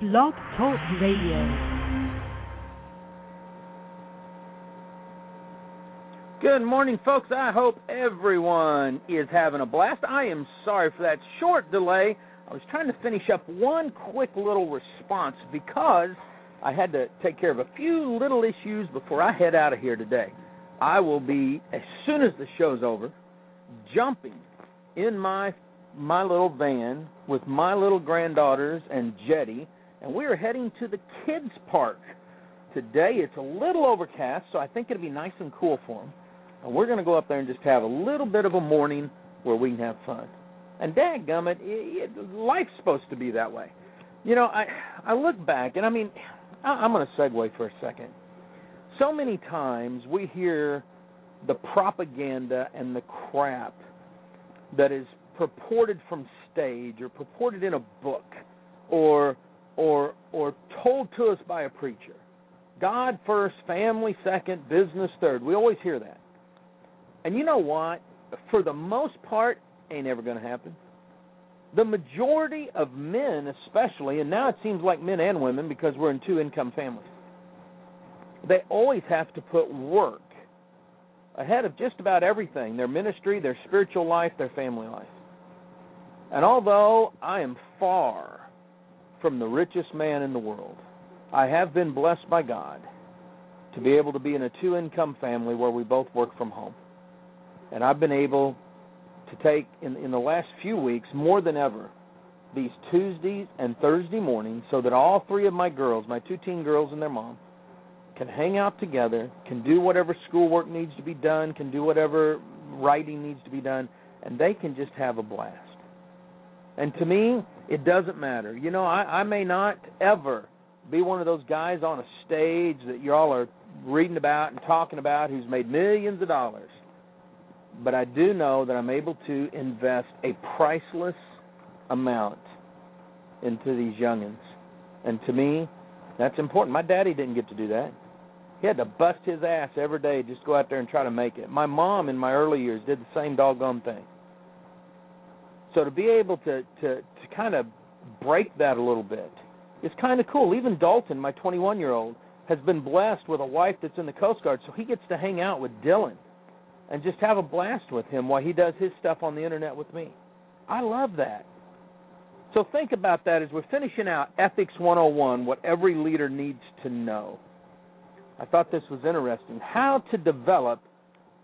Blog Talk Radio. Good morning, folks. I hope everyone is having a blast. I am sorry for that short delay. I was trying to finish up one quick little response because I had to take care of a few little issues before I head out of here today. I will be, as soon as the show's over, jumping in my my little van with my little granddaughters and Jetty, and we are heading to the kids' park. Today it's a little overcast, so I think it'll be nice and cool for them. And we're going to go up there and just have a little bit of a morning where we can have fun. And dadgummit, it, it, life's supposed to be that way. You know, I I look back, and I mean, I, I'm going to segue for a second. So many times we hear the propaganda and the crap that is purported from stage or purported in a book or or or told to us by a preacher. God first, family second, business third. We always hear that. And you know what? For the most part, ain't ever going to happen. The majority of men, especially, and now it seems like men and women because we're in two income families, they always have to put work ahead of just about everything their ministry, their spiritual life, their family life. And although I am far from the richest man in the world, I have been blessed by God to be able to be in a two income family where we both work from home. And I've been able to take in in the last few weeks more than ever these Tuesdays and Thursday mornings so that all three of my girls, my two teen girls and their mom, can hang out together, can do whatever schoolwork needs to be done, can do whatever writing needs to be done, and they can just have a blast. And to me, it doesn't matter. You know, I, I may not ever be one of those guys on a stage that you all are reading about and talking about who's made millions of dollars but I do know that I'm able to invest a priceless amount into these youngins. And to me, that's important. My daddy didn't get to do that. He had to bust his ass every day just go out there and try to make it. My mom in my early years did the same doggone thing. So to be able to to to kind of break that a little bit is kind of cool. Even Dalton, my 21 year old, has been blessed with a wife that's in the Coast Guard, so he gets to hang out with Dylan and just have a blast with him while he does his stuff on the internet with me. I love that. So think about that as we're finishing out Ethics 101, what every leader needs to know. I thought this was interesting. How to develop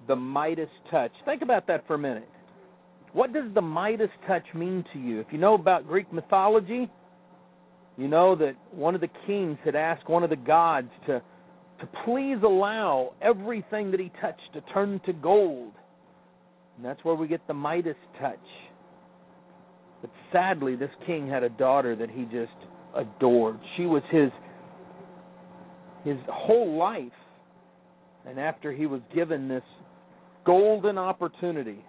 the Midas touch. Think about that for a minute. What does the Midas touch mean to you? If you know about Greek mythology, you know that one of the kings had asked one of the gods to to please allow everything that he touched to turn to gold. And that's where we get the Midas touch. But sadly, this king had a daughter that he just adored. She was his his whole life. And after he was given this golden opportunity,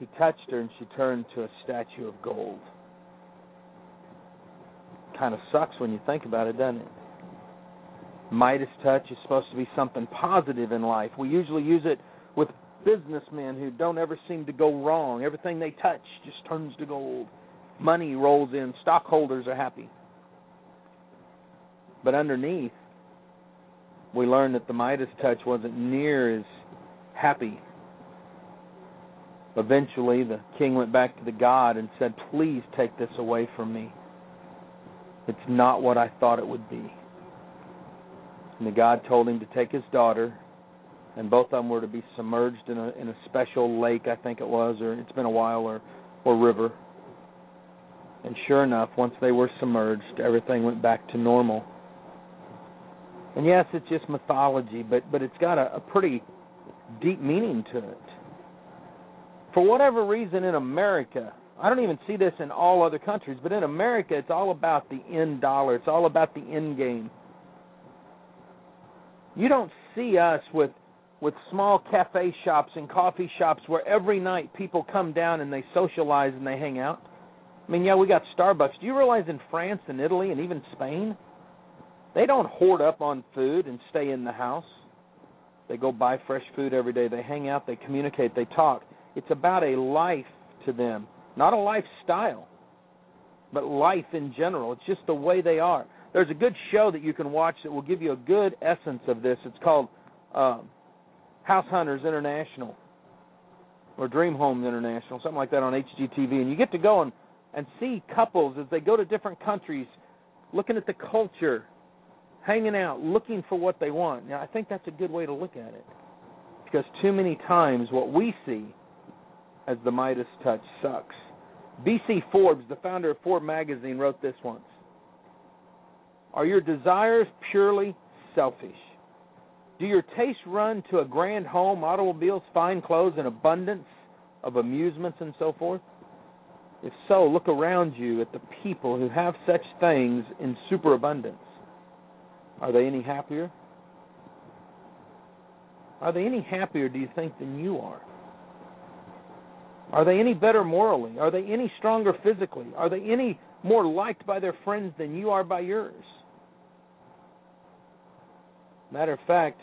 he touched her and she turned to a statue of gold. Kind of sucks when you think about it, doesn't it? Midas touch is supposed to be something positive in life. We usually use it with businessmen who don't ever seem to go wrong. Everything they touch just turns to gold. Money rolls in, stockholders are happy. But underneath, we learn that the Midas touch wasn't near as happy. Eventually, the king went back to the god and said, Please take this away from me. It's not what I thought it would be. And the God told him to take his daughter, and both of them were to be submerged in a in a special lake, I think it was, or it's been a while, or or river. And sure enough, once they were submerged, everything went back to normal. And yes, it's just mythology, but but it's got a, a pretty deep meaning to it. For whatever reason, in America, I don't even see this in all other countries, but in America, it's all about the end dollar. It's all about the end game. You don't see us with with small cafe shops and coffee shops where every night people come down and they socialize and they hang out. I mean, yeah, we got Starbucks. Do you realize in France and Italy and even Spain, they don't hoard up on food and stay in the house. They go buy fresh food every day. They hang out, they communicate, they talk. It's about a life to them, not a lifestyle. but life in general. It's just the way they are. There's a good show that you can watch that will give you a good essence of this. It's called um, House Hunters International or Dream Home International, something like that on HGTV, and you get to go and and see couples as they go to different countries, looking at the culture, hanging out, looking for what they want. Now, I think that's a good way to look at it because too many times what we see as the Midas touch sucks. B.C. Forbes, the founder of Forbes magazine, wrote this once Are your desires purely selfish? Do your tastes run to a grand home, automobiles, fine clothes, and abundance of amusements and so forth? If so, look around you at the people who have such things in superabundance. Are they any happier? Are they any happier, do you think, than you are? Are they any better morally? Are they any stronger physically? Are they any more liked by their friends than you are by yours? Matter of fact,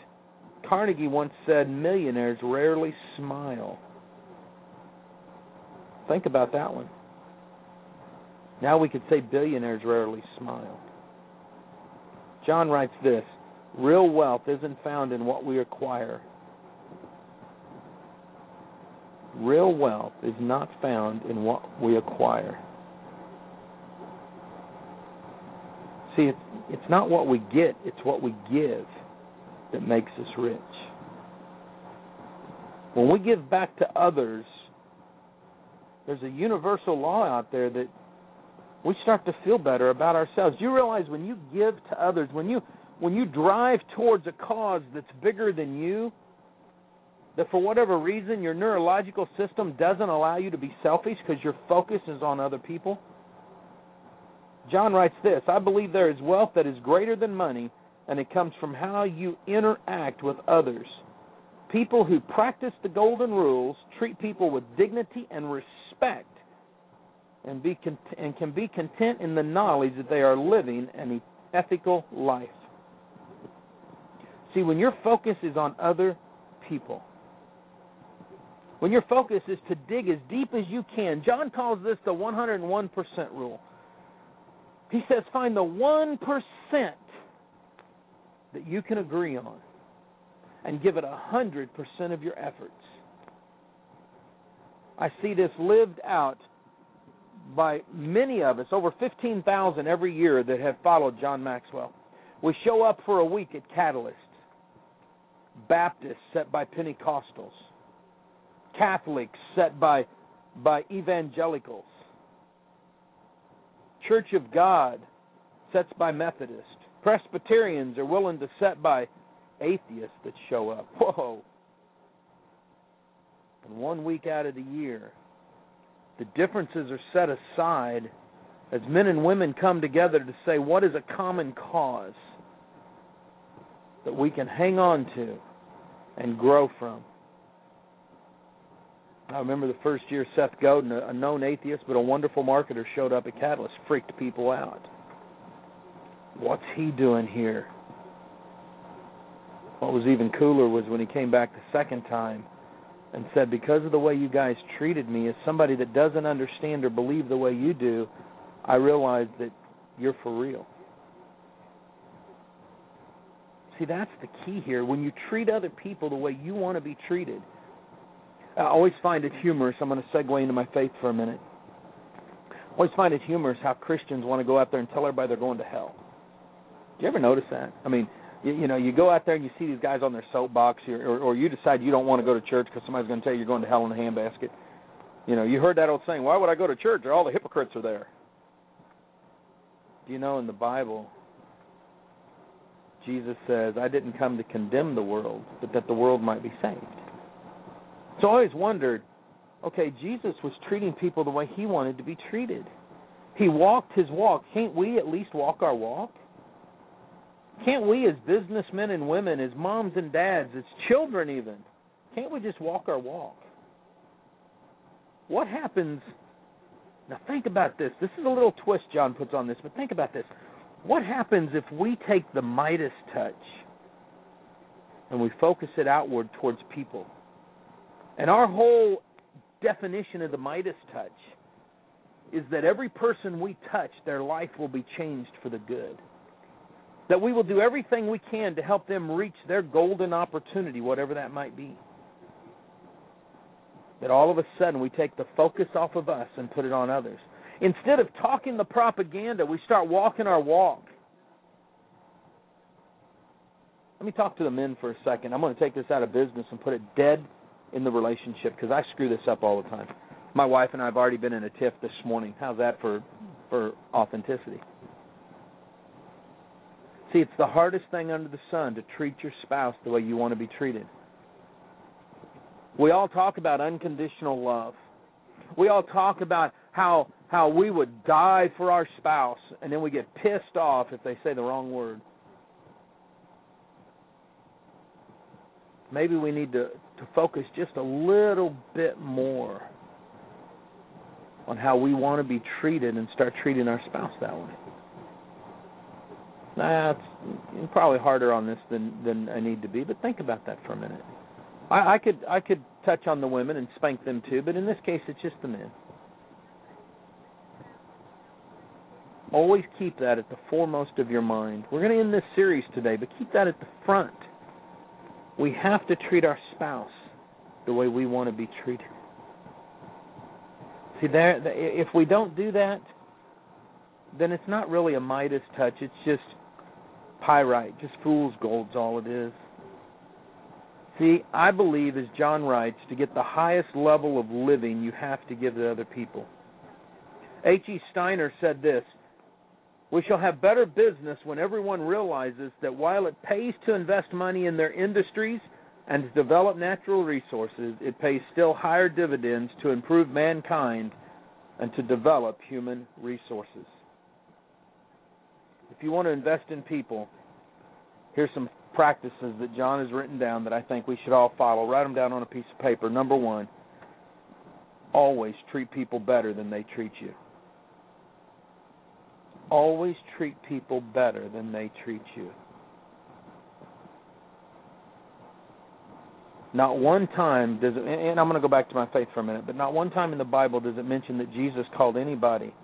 Carnegie once said millionaires rarely smile. Think about that one. Now we could say billionaires rarely smile. John writes this Real wealth isn't found in what we acquire. Real wealth is not found in what we acquire. See, it's, it's not what we get, it's what we give that makes us rich. When we give back to others, there's a universal law out there that we start to feel better about ourselves. You realize when you give to others, when you when you drive towards a cause that's bigger than you, that for whatever reason your neurological system doesn't allow you to be selfish because your focus is on other people. John writes this I believe there is wealth that is greater than money, and it comes from how you interact with others. People who practice the golden rules treat people with dignity and respect and be cont- and can be content in the knowledge that they are living an ethical life. See, when your focus is on other people, when your focus is to dig as deep as you can, John calls this the 101% rule. He says, find the 1% that you can agree on and give it 100% of your efforts. I see this lived out by many of us, over 15,000 every year that have followed John Maxwell. We show up for a week at Catalyst, Baptists set by Pentecostals, Catholics set by by evangelicals, Church of God sets by Methodists, Presbyterians are willing to set by atheists that show up. Whoa. And one week out of the year, the differences are set aside as men and women come together to say what is a common cause that we can hang on to and grow from. I remember the first year Seth Godin, a known atheist but a wonderful marketer, showed up at Catalyst, freaked people out. What's he doing here? What was even cooler was when he came back the second time and said, Because of the way you guys treated me, as somebody that doesn't understand or believe the way you do, I realize that you're for real. See, that's the key here. When you treat other people the way you want to be treated, I always find it humorous. I'm going to segue into my faith for a minute. I always find it humorous how Christians want to go out there and tell everybody they're going to hell. Do you ever notice that? I mean, you, you know, you go out there and you see these guys on their soapbox, or, or, or you decide you don't want to go to church because somebody's going to tell you you're going to hell in a handbasket. You know, you heard that old saying, "Why would I go to church? All the hypocrites are there." Do you know in the Bible, Jesus says, "I didn't come to condemn the world, but that the world might be saved." So I always wondered, okay, Jesus was treating people the way he wanted to be treated. He walked his walk. Can't we at least walk our walk? Can't we, as businessmen and women, as moms and dads, as children even, can't we just walk our walk? What happens? Now, think about this. This is a little twist John puts on this, but think about this. What happens if we take the Midas touch and we focus it outward towards people? And our whole definition of the Midas touch is that every person we touch, their life will be changed for the good. That we will do everything we can to help them reach their golden opportunity, whatever that might be. That all of a sudden we take the focus off of us and put it on others. Instead of talking the propaganda, we start walking our walk. Let me talk to the men for a second. I'm going to take this out of business and put it dead in the relationship because I screw this up all the time. My wife and I have already been in a tiff this morning. How's that for for authenticity? See, it's the hardest thing under the sun to treat your spouse the way you want to be treated. We all talk about unconditional love. We all talk about how how we would die for our spouse and then we get pissed off if they say the wrong word. Maybe we need to, to focus just a little bit more on how we want to be treated and start treating our spouse that way. That's probably harder on this than than I need to be, but think about that for a minute. I, I could I could touch on the women and spank them too, but in this case, it's just the men. Always keep that at the foremost of your mind. We're going to end this series today, but keep that at the front. We have to treat our spouse the way we want to be treated. See, there, if we don't do that, then it's not really a Midas touch. It's just pyrite, just fool's gold's all it is. See, I believe, as John writes, to get the highest level of living, you have to give to other people. H.E. Steiner said this We shall have better business when everyone realizes that while it pays to invest money in their industries and to develop natural resources, it pays still higher dividends to improve mankind and to develop human resources. If you want to invest in people, here's some practices that John has written down that I think we should all follow. Write them down on a piece of paper. Number one, always treat people better than they treat you. Always treat people better than they treat you. Not one time does it, and I'm going to go back to my faith for a minute, but not one time in the Bible does it mention that Jesus called anybody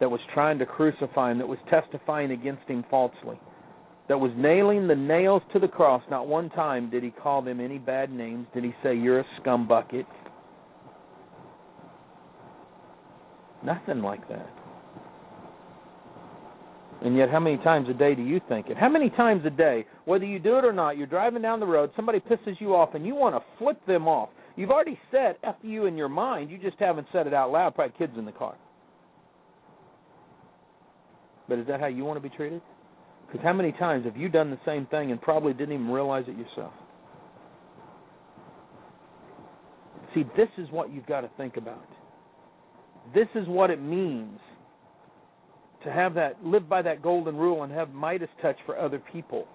that was trying to crucify him, that was testifying against him falsely, that was nailing the nails to the cross. Not one time did he call them any bad names. Did he say, You're a scumbucket? Nothing like that. And yet, how many times a day do you think it? How many times a day, whether you do it or not, you're driving down the road, somebody pisses you off, and you want to flip them off? You've already said F you in your mind, you just haven't said it out loud, probably kids in the car. But is that how you want to be treated? Because how many times have you done the same thing and probably didn't even realize it yourself? See, this is what you've got to think about. This is what it means to have that live by that golden rule and have Midas touch for other people.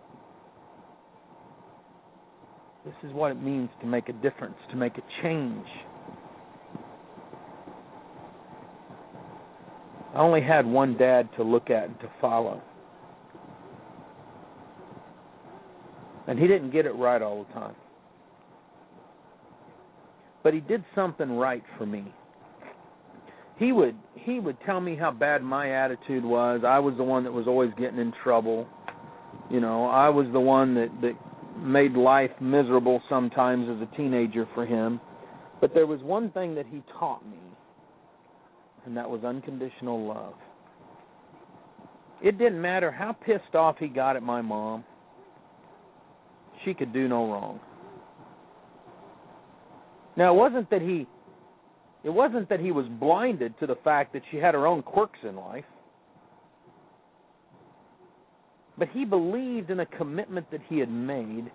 This is what it means to make a difference, to make a change. I only had one dad to look at and to follow. And he didn't get it right all the time. But he did something right for me he would he would tell me how bad my attitude was. I was the one that was always getting in trouble. You know, I was the one that that made life miserable sometimes as a teenager for him. But there was one thing that he taught me, and that was unconditional love. It didn't matter how pissed off he got at my mom. She could do no wrong. Now, it wasn't that he it wasn't that he was blinded to the fact that she had her own quirks in life. But he believed in a commitment that he had made,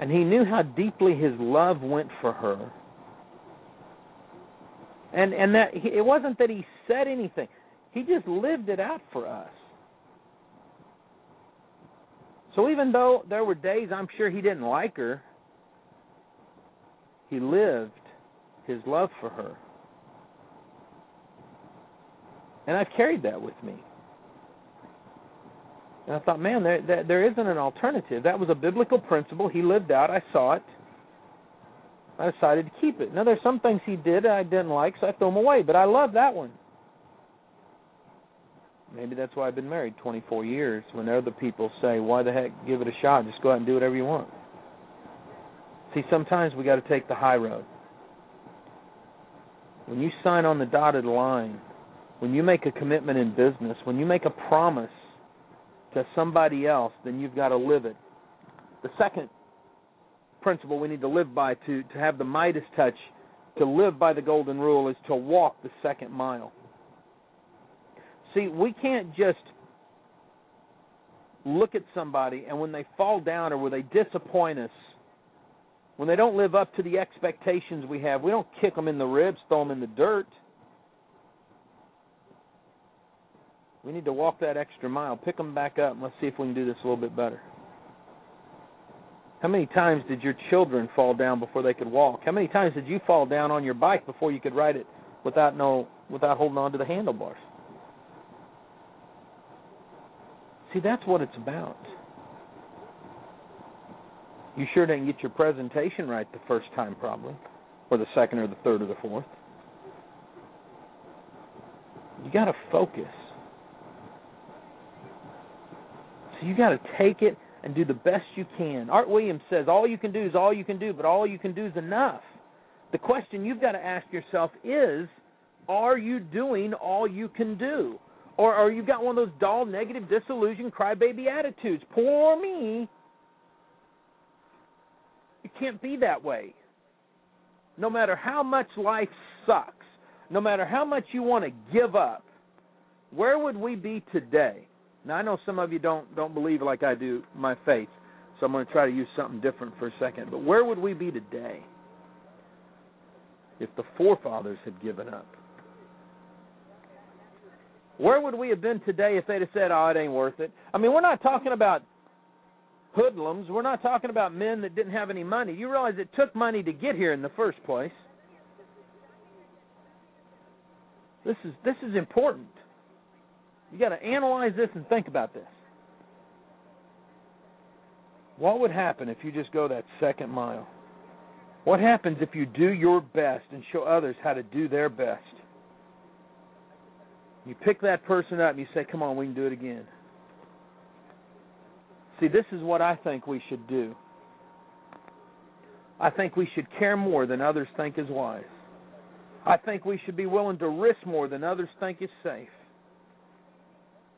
and he knew how deeply his love went for her. And and that it wasn't that he said anything. He just lived it out for us. So even though there were days I'm sure he didn't like her, he lived his love for her. And I've carried that with me. And I thought, man, there, there, there isn't an alternative. That was a biblical principle. He lived out. I saw it. I decided to keep it. Now, there's some things he did I didn't like, so I threw them away. But I love that one. Maybe that's why I've been married 24 years. When other people say, "Why the heck give it a shot? Just go out and do whatever you want." See, sometimes we got to take the high road. When you sign on the dotted line, when you make a commitment in business, when you make a promise to somebody else, then you've got to live it. The second principle we need to live by to, to have the Midas touch, to live by the golden rule, is to walk the second mile. See, we can't just look at somebody and when they fall down or when they disappoint us, when they don't live up to the expectations we have, we don't kick them in the ribs, throw them in the dirt. We need to walk that extra mile, pick them back up, and let's see if we can do this a little bit better. How many times did your children fall down before they could walk? How many times did you fall down on your bike before you could ride it without no without holding on to the handlebars? See, that's what it's about. You sure didn't get your presentation right the first time, probably, or the second, or the third, or the fourth. You got to focus. You got to take it and do the best you can. Art Williams says, All you can do is all you can do, but all you can do is enough. The question you've got to ask yourself is Are you doing all you can do? Or are you got one of those dull, negative, disillusioned, crybaby attitudes? Poor me. It can't be that way. No matter how much life sucks, no matter how much you want to give up, where would we be today? Now I know some of you don't don't believe like I do my faith, so I'm going to try to use something different for a second. But where would we be today if the forefathers had given up? Where would we have been today if they'd have said, "Oh, it ain't worth it"? I mean, we're not talking about hoodlums. We're not talking about men that didn't have any money. You realize it took money to get here in the first place. This is this is important. You got to analyze this and think about this. What would happen if you just go that second mile? What happens if you do your best and show others how to do their best? You pick that person up and you say, Come on, we can do it again. See, this is what I think we should do. I think we should care more than others think is wise. I think we should be willing to risk more than others think is safe.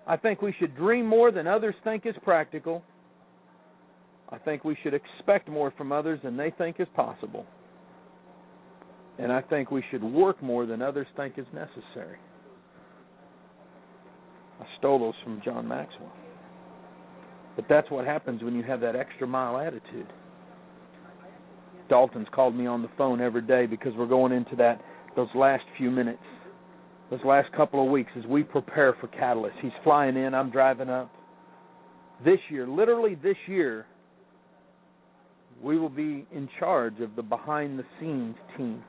I think we should dream more than others think is practical. I think we should expect more from others than they think is possible. And I think we should work more than others think is necessary. I stole those from John Maxwell. But that's what happens when you have that extra mile attitude. Dalton's called me on the phone every day because we're going into that those last few minutes, those last couple of weeks as we prepare for Catalyst. He's flying in, I'm driving up. This year, literally this year, we will be in charge of the behind the scenes team.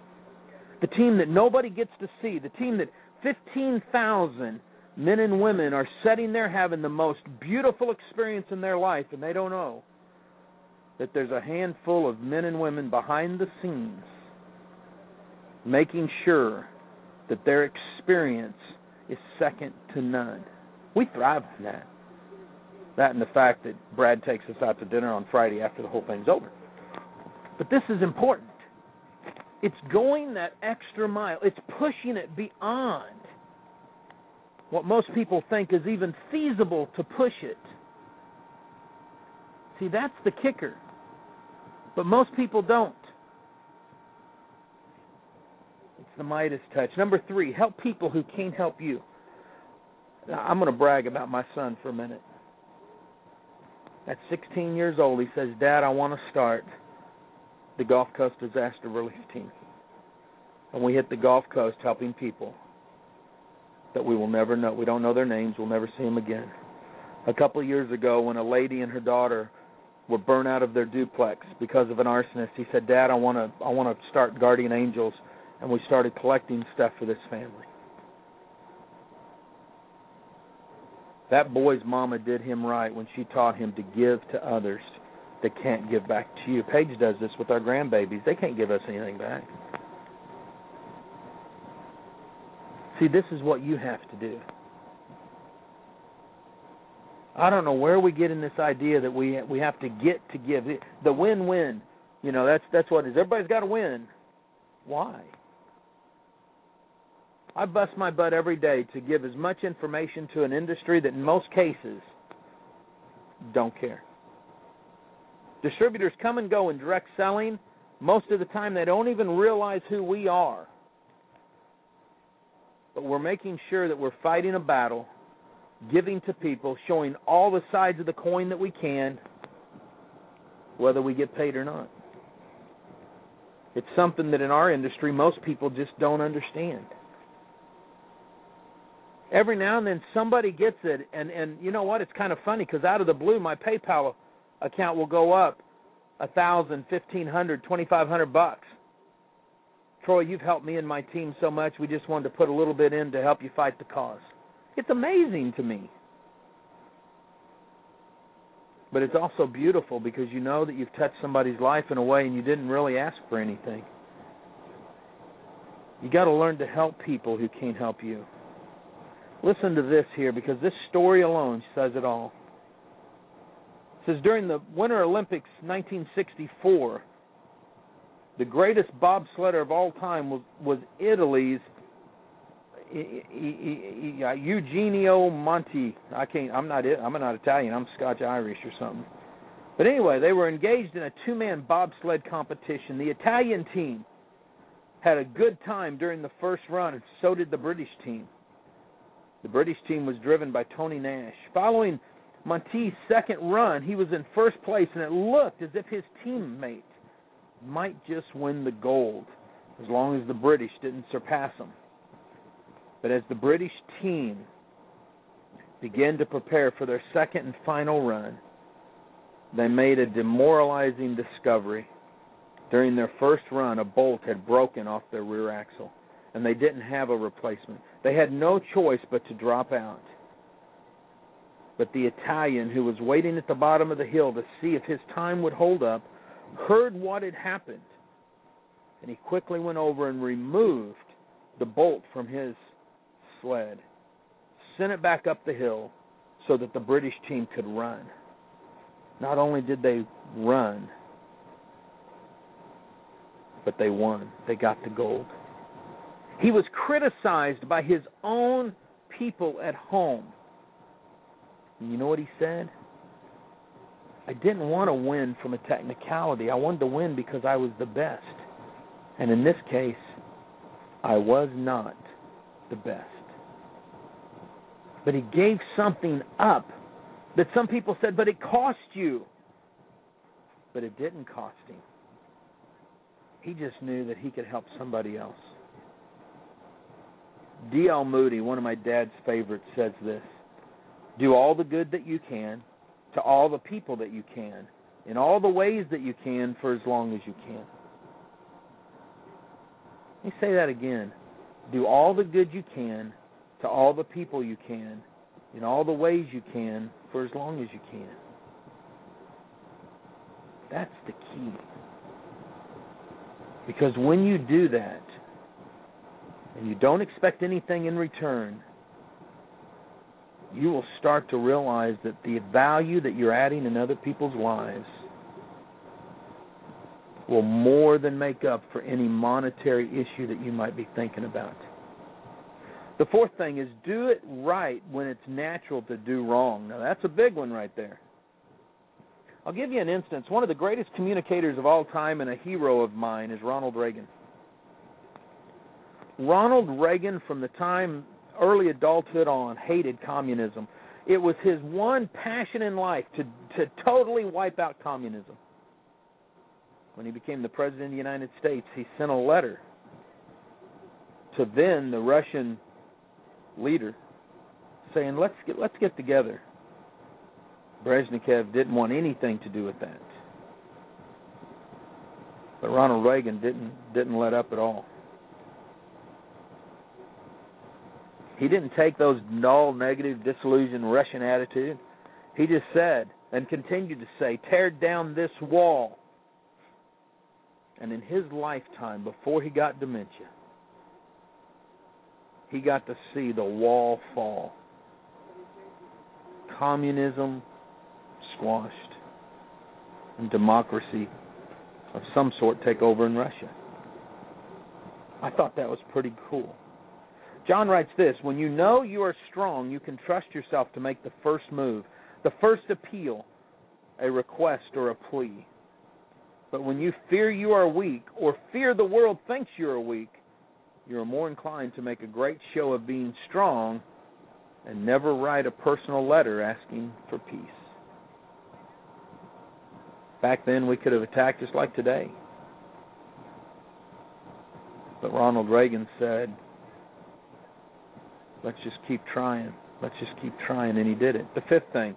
The team that nobody gets to see, the team that 15,000 men and women are sitting there having the most beautiful experience in their life, and they don't know that there's a handful of men and women behind the scenes making sure that their experience is second to none. We thrive on that. That and the fact that Brad takes us out to dinner on Friday after the whole thing's over. But this is important. It's going that extra mile. It's pushing it beyond what most people think is even feasible to push it. See, that's the kicker. But most people don't. It's the Midas touch. Number three, help people who can't help you. Now, I'm going to brag about my son for a minute. At 16 years old, he says, Dad, I want to start the Gulf Coast Disaster Relief Team. And we hit the Gulf Coast helping people that we will never know. We don't know their names. We'll never see them again. A couple of years ago, when a lady and her daughter were burned out of their duplex because of an arsonist, he said, "Dad, I want to I want to start Guardian Angels," and we started collecting stuff for this family. That boy's mama did him right when she taught him to give to others that can't give back to you. Paige does this with our grandbabies. They can't give us anything back. See, this is what you have to do. I don't know where we get in this idea that we we have to get to give the win-win. You know, that's that's what it is. Everybody's got to win. Why? I bust my butt every day to give as much information to an industry that in most cases don't care. Distributors come and go in direct selling. Most of the time, they don't even realize who we are. But we're making sure that we're fighting a battle, giving to people, showing all the sides of the coin that we can, whether we get paid or not. It's something that in our industry most people just don't understand. Every now and then somebody gets it, and and you know what? It's kind of funny because out of the blue, my PayPal account will go up a thousand, fifteen hundred, twenty-five hundred bucks. Troy, you've helped me and my team so much. We just wanted to put a little bit in to help you fight the cause. It's amazing to me. But it's also beautiful because you know that you've touched somebody's life in a way and you didn't really ask for anything. You got to learn to help people who can't help you. Listen to this here because this story alone says it all. It says during the Winter Olympics 1964, the greatest bobsledder of all time was was Italy's Eugenio Monti. I can't. I'm not. I'm not Italian. I'm Scotch Irish or something. But anyway, they were engaged in a two-man bobsled competition. The Italian team had a good time during the first run, and so did the British team. The British team was driven by Tony Nash. Following Monti's second run, he was in first place, and it looked as if his teammate might just win the gold as long as the British didn't surpass him. But as the British team began to prepare for their second and final run, they made a demoralizing discovery. During their first run, a bolt had broken off their rear axle, and they didn't have a replacement. They had no choice but to drop out. But the Italian, who was waiting at the bottom of the hill to see if his time would hold up, heard what had happened. And he quickly went over and removed the bolt from his sled, sent it back up the hill so that the British team could run. Not only did they run, but they won. They got the gold. He was criticized by his own people at home. And you know what he said? I didn't want to win from a technicality. I wanted to win because I was the best. And in this case, I was not the best. But he gave something up that some people said, but it cost you. But it didn't cost him. He just knew that he could help somebody else. D.L. Moody, one of my dad's favorites, says this Do all the good that you can to all the people that you can, in all the ways that you can, for as long as you can. Let me say that again. Do all the good you can to all the people you can, in all the ways you can, for as long as you can. That's the key. Because when you do that, and you don't expect anything in return, you will start to realize that the value that you're adding in other people's lives will more than make up for any monetary issue that you might be thinking about. The fourth thing is do it right when it's natural to do wrong. Now, that's a big one right there. I'll give you an instance. One of the greatest communicators of all time and a hero of mine is Ronald Reagan. Ronald Reagan, from the time early adulthood on, hated communism. It was his one passion in life to to totally wipe out communism. When he became the president of the United States, he sent a letter to then the Russian leader saying, "Let's get let's get together." Brezhnev didn't want anything to do with that. But Ronald Reagan didn't didn't let up at all. He didn't take those null, negative, disillusioned Russian attitude. He just said and continued to say, tear down this wall. And in his lifetime, before he got dementia, he got to see the wall fall communism squashed and democracy of some sort take over in Russia. I thought that was pretty cool. John writes this When you know you are strong, you can trust yourself to make the first move, the first appeal, a request, or a plea. But when you fear you are weak, or fear the world thinks you are weak, you are more inclined to make a great show of being strong and never write a personal letter asking for peace. Back then, we could have attacked just like today. But Ronald Reagan said, let's just keep trying. Let's just keep trying. And he did it. The fifth thing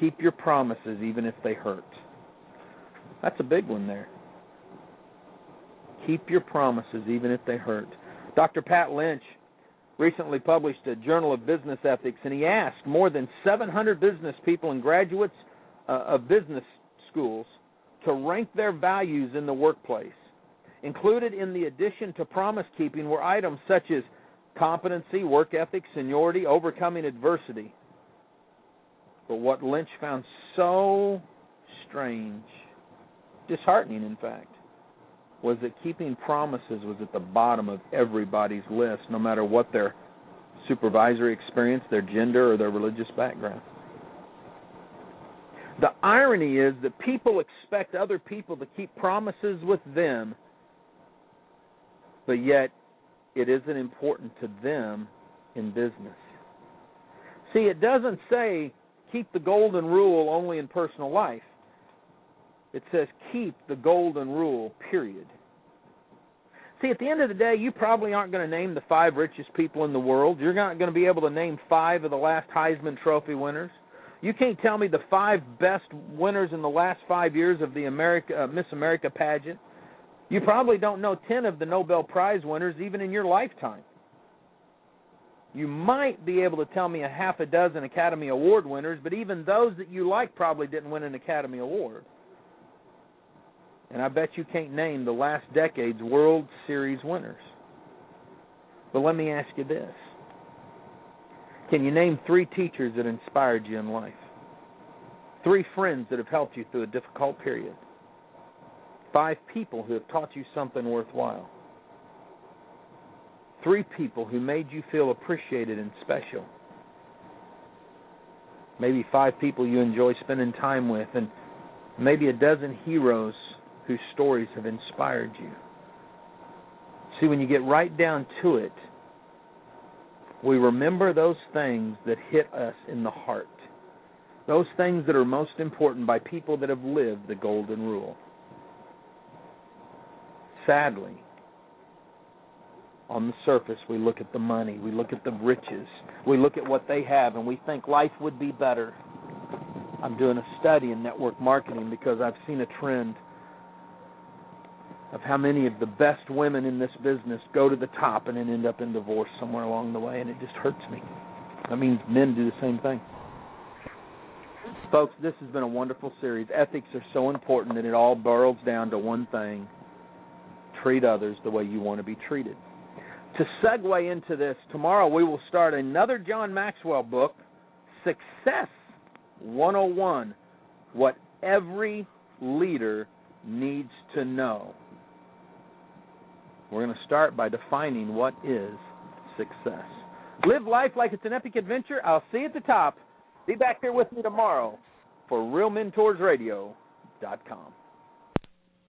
keep your promises even if they hurt. That's a big one there. Keep your promises even if they hurt. Dr. Pat Lynch recently published a Journal of Business Ethics, and he asked more than 700 business people and graduates uh, of business schools to rank their values in the workplace. Included in the addition to promise keeping were items such as competency, work ethic, seniority, overcoming adversity. But what Lynch found so strange, disheartening in fact, was that keeping promises was at the bottom of everybody's list, no matter what their supervisory experience, their gender, or their religious background. The irony is that people expect other people to keep promises with them, but yet it isn't important to them in business. See, it doesn't say keep the golden rule only in personal life. It says keep the golden rule, period. See, at the end of the day, you probably aren't going to name the five richest people in the world. You're not going to be able to name five of the last Heisman Trophy winners. You can't tell me the five best winners in the last five years of the America uh, Miss America pageant. You probably don't know ten of the Nobel Prize winners even in your lifetime. You might be able to tell me a half a dozen Academy Award winners, but even those that you like probably didn't win an Academy Award. And I bet you can't name the last decade's World Series winners. But let me ask you this Can you name three teachers that inspired you in life? Three friends that have helped you through a difficult period? Five people who have taught you something worthwhile? Three people who made you feel appreciated and special? Maybe five people you enjoy spending time with, and maybe a dozen heroes whose stories have inspired you. See, when you get right down to it, we remember those things that hit us in the heart, those things that are most important by people that have lived the Golden Rule. Sadly, on the surface, we look at the money, we look at the riches, we look at what they have, and we think life would be better. I'm doing a study in network marketing because I've seen a trend of how many of the best women in this business go to the top and then end up in divorce somewhere along the way, and it just hurts me. That means men do the same thing. Folks, this has been a wonderful series. Ethics are so important that it all boils down to one thing treat others the way you want to be treated. To segue into this, tomorrow we will start another John Maxwell book, Success 101 What Every Leader Needs to Know. We're going to start by defining what is success. Live life like it's an epic adventure. I'll see you at the top. Be back here with me tomorrow for RealMentorsRadio.com.